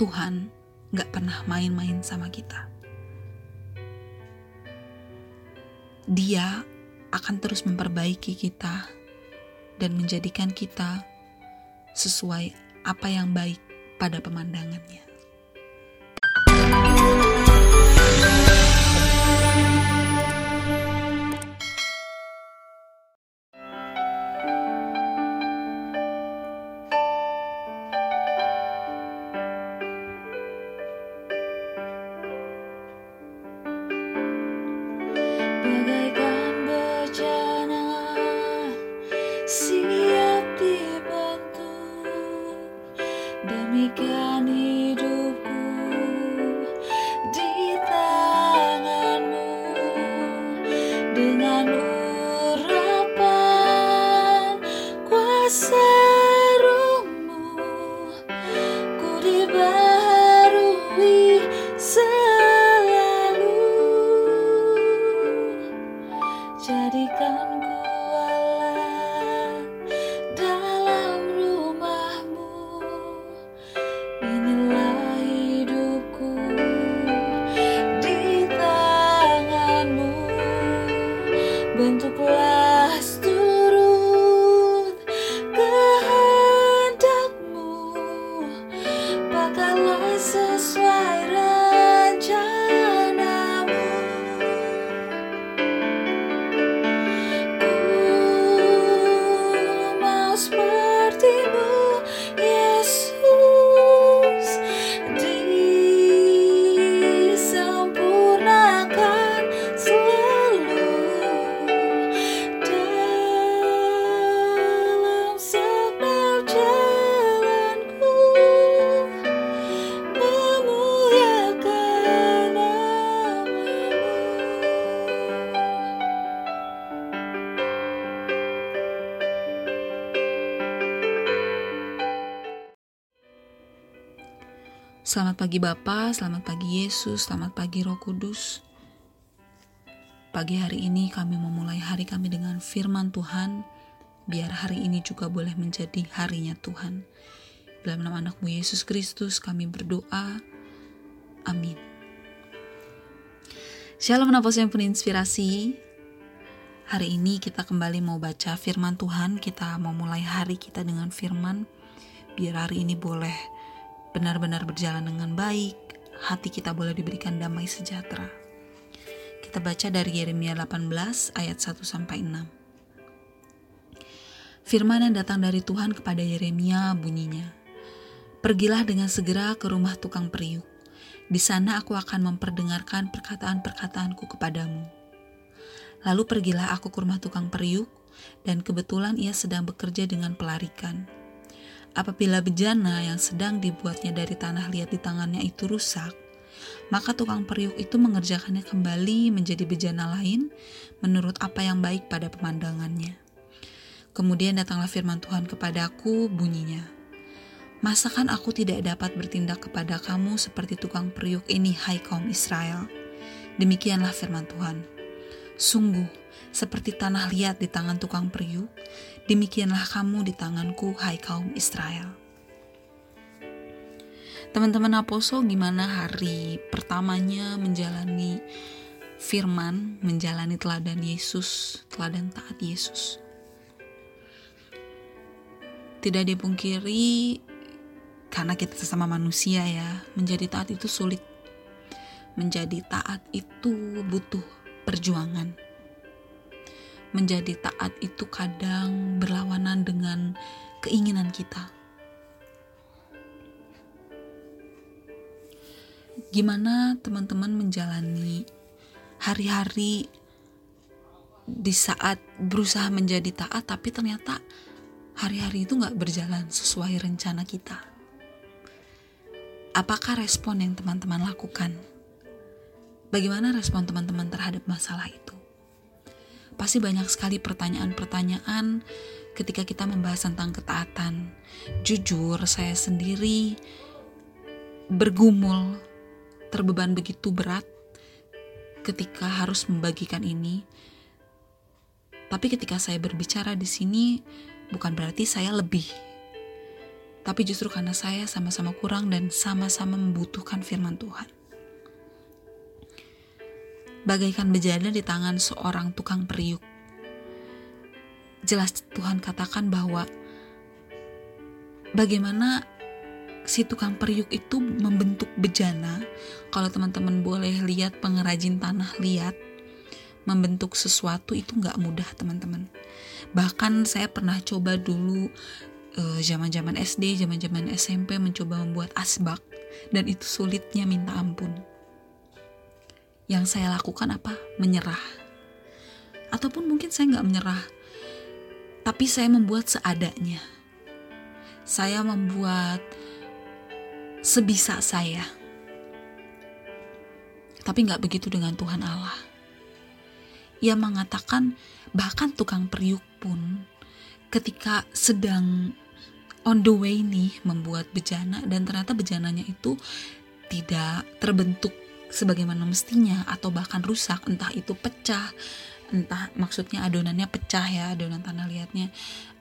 Tuhan gak pernah main-main sama kita. Dia akan terus memperbaiki kita dan menjadikan kita sesuai apa yang baik pada pemandangannya. Selamat pagi Bapa, selamat pagi Yesus, selamat pagi Roh Kudus. Pagi hari ini kami memulai hari kami dengan firman Tuhan, biar hari ini juga boleh menjadi harinya Tuhan. Dalam nama anakmu Yesus Kristus kami berdoa. Amin. Shalom Napos yang penuh inspirasi. Hari ini kita kembali mau baca firman Tuhan, kita mau mulai hari kita dengan firman, biar hari ini boleh benar-benar berjalan dengan baik, hati kita boleh diberikan damai sejahtera. Kita baca dari Yeremia 18 ayat 1 sampai 6. Firman yang datang dari Tuhan kepada Yeremia bunyinya, Pergilah dengan segera ke rumah tukang periuk. Di sana aku akan memperdengarkan perkataan-perkataanku kepadamu. Lalu pergilah aku ke rumah tukang periuk, dan kebetulan ia sedang bekerja dengan pelarikan Apabila bejana yang sedang dibuatnya dari tanah liat di tangannya itu rusak, maka tukang periuk itu mengerjakannya kembali menjadi bejana lain menurut apa yang baik pada pemandangannya. Kemudian datanglah firman Tuhan kepadaku bunyinya, Masakan aku tidak dapat bertindak kepada kamu seperti tukang periuk ini hai kaum Israel? Demikianlah firman Tuhan. Sungguh, seperti tanah liat di tangan tukang periuk, demikianlah kamu di tanganku, hai kaum Israel. Teman-teman Aposo, gimana hari pertamanya menjalani firman, menjalani teladan Yesus, teladan taat Yesus? Tidak dipungkiri, karena kita sesama manusia ya, menjadi taat itu sulit. Menjadi taat itu butuh perjuangan menjadi taat itu kadang berlawanan dengan keinginan kita. Gimana teman-teman menjalani hari-hari di saat berusaha menjadi taat, tapi ternyata hari-hari itu nggak berjalan sesuai rencana kita? Apakah respon yang teman-teman lakukan? Bagaimana respon teman-teman terhadap masalah itu? Pasti banyak sekali pertanyaan-pertanyaan ketika kita membahas tentang ketaatan. Jujur, saya sendiri bergumul, terbeban begitu berat ketika harus membagikan ini. Tapi ketika saya berbicara di sini, bukan berarti saya lebih. tapi justru karena saya sama-sama kurang dan sama-sama membutuhkan firman Tuhan. Bagaikan bejana di tangan seorang tukang periuk. Jelas Tuhan katakan bahwa bagaimana si tukang periuk itu membentuk bejana. Kalau teman-teman boleh lihat pengrajin tanah lihat, membentuk sesuatu itu nggak mudah teman-teman. Bahkan saya pernah coba dulu Eh, zaman-zaman SD, zaman-zaman SMP mencoba membuat asbak dan itu sulitnya minta ampun. Yang saya lakukan apa? Menyerah. Ataupun mungkin saya nggak menyerah, tapi saya membuat seadanya. Saya membuat sebisa saya. Tapi nggak begitu dengan Tuhan Allah. Ia mengatakan bahkan tukang periuk pun ketika sedang on the way nih membuat bejana dan ternyata bejananya itu tidak terbentuk sebagaimana mestinya atau bahkan rusak entah itu pecah entah maksudnya adonannya pecah ya adonan tanah liatnya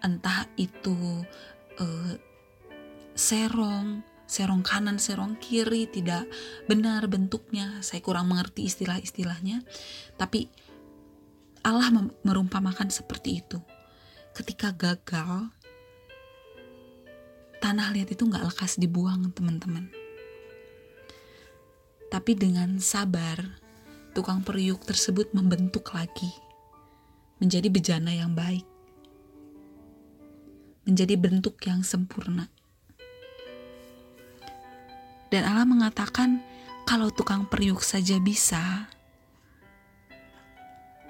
entah itu uh, serong serong kanan serong kiri tidak benar bentuknya saya kurang mengerti istilah-istilahnya tapi Allah merumpamakan seperti itu. Ketika gagal tanah liat itu nggak lekas dibuang teman-teman tapi dengan sabar tukang periuk tersebut membentuk lagi menjadi bejana yang baik menjadi bentuk yang sempurna dan Allah mengatakan kalau tukang periuk saja bisa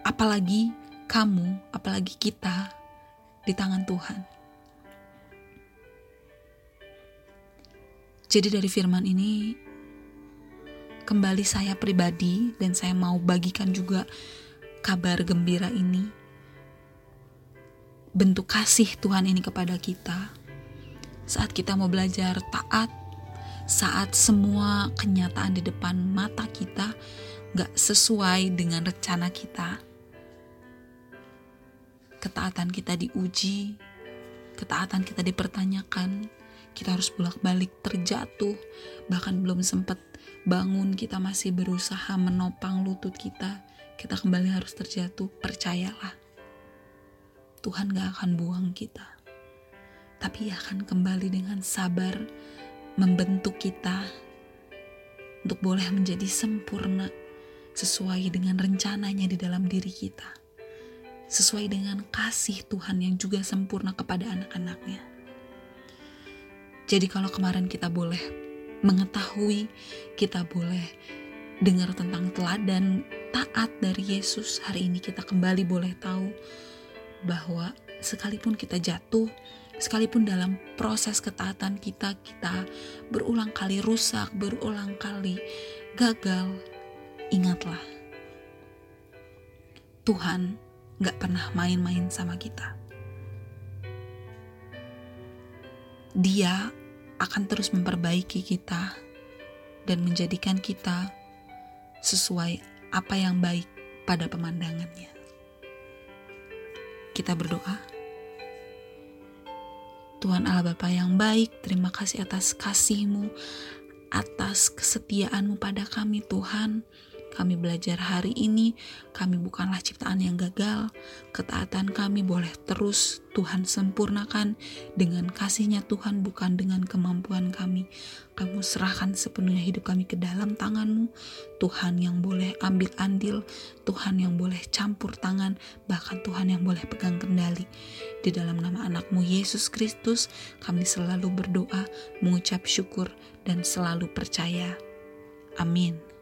apalagi kamu apalagi kita di tangan Tuhan. Jadi dari firman ini kembali saya pribadi dan saya mau bagikan juga kabar gembira ini. Bentuk kasih Tuhan ini kepada kita. Saat kita mau belajar taat, saat semua kenyataan di depan mata kita gak sesuai dengan rencana kita ketaatan kita diuji, ketaatan kita dipertanyakan, kita harus bolak-balik terjatuh, bahkan belum sempat bangun kita masih berusaha menopang lutut kita, kita kembali harus terjatuh, percayalah. Tuhan gak akan buang kita. Tapi akan kembali dengan sabar membentuk kita untuk boleh menjadi sempurna sesuai dengan rencananya di dalam diri kita sesuai dengan kasih Tuhan yang juga sempurna kepada anak-anaknya. Jadi kalau kemarin kita boleh mengetahui, kita boleh dengar tentang teladan taat dari Yesus, hari ini kita kembali boleh tahu bahwa sekalipun kita jatuh, sekalipun dalam proses ketaatan kita, kita berulang kali rusak, berulang kali gagal, ingatlah Tuhan gak pernah main-main sama kita. Dia akan terus memperbaiki kita dan menjadikan kita sesuai apa yang baik pada pemandangannya. Kita berdoa. Tuhan Allah Bapa yang baik, terima kasih atas kasih-Mu, atas kesetiaan-Mu pada kami Tuhan kami belajar hari ini, kami bukanlah ciptaan yang gagal. Ketaatan kami boleh terus Tuhan sempurnakan dengan kasihnya Tuhan bukan dengan kemampuan kami. Kamu serahkan sepenuhnya hidup kami ke dalam tanganmu. Tuhan yang boleh ambil andil, Tuhan yang boleh campur tangan, bahkan Tuhan yang boleh pegang kendali. Di dalam nama anakmu Yesus Kristus, kami selalu berdoa, mengucap syukur, dan selalu percaya. Amin.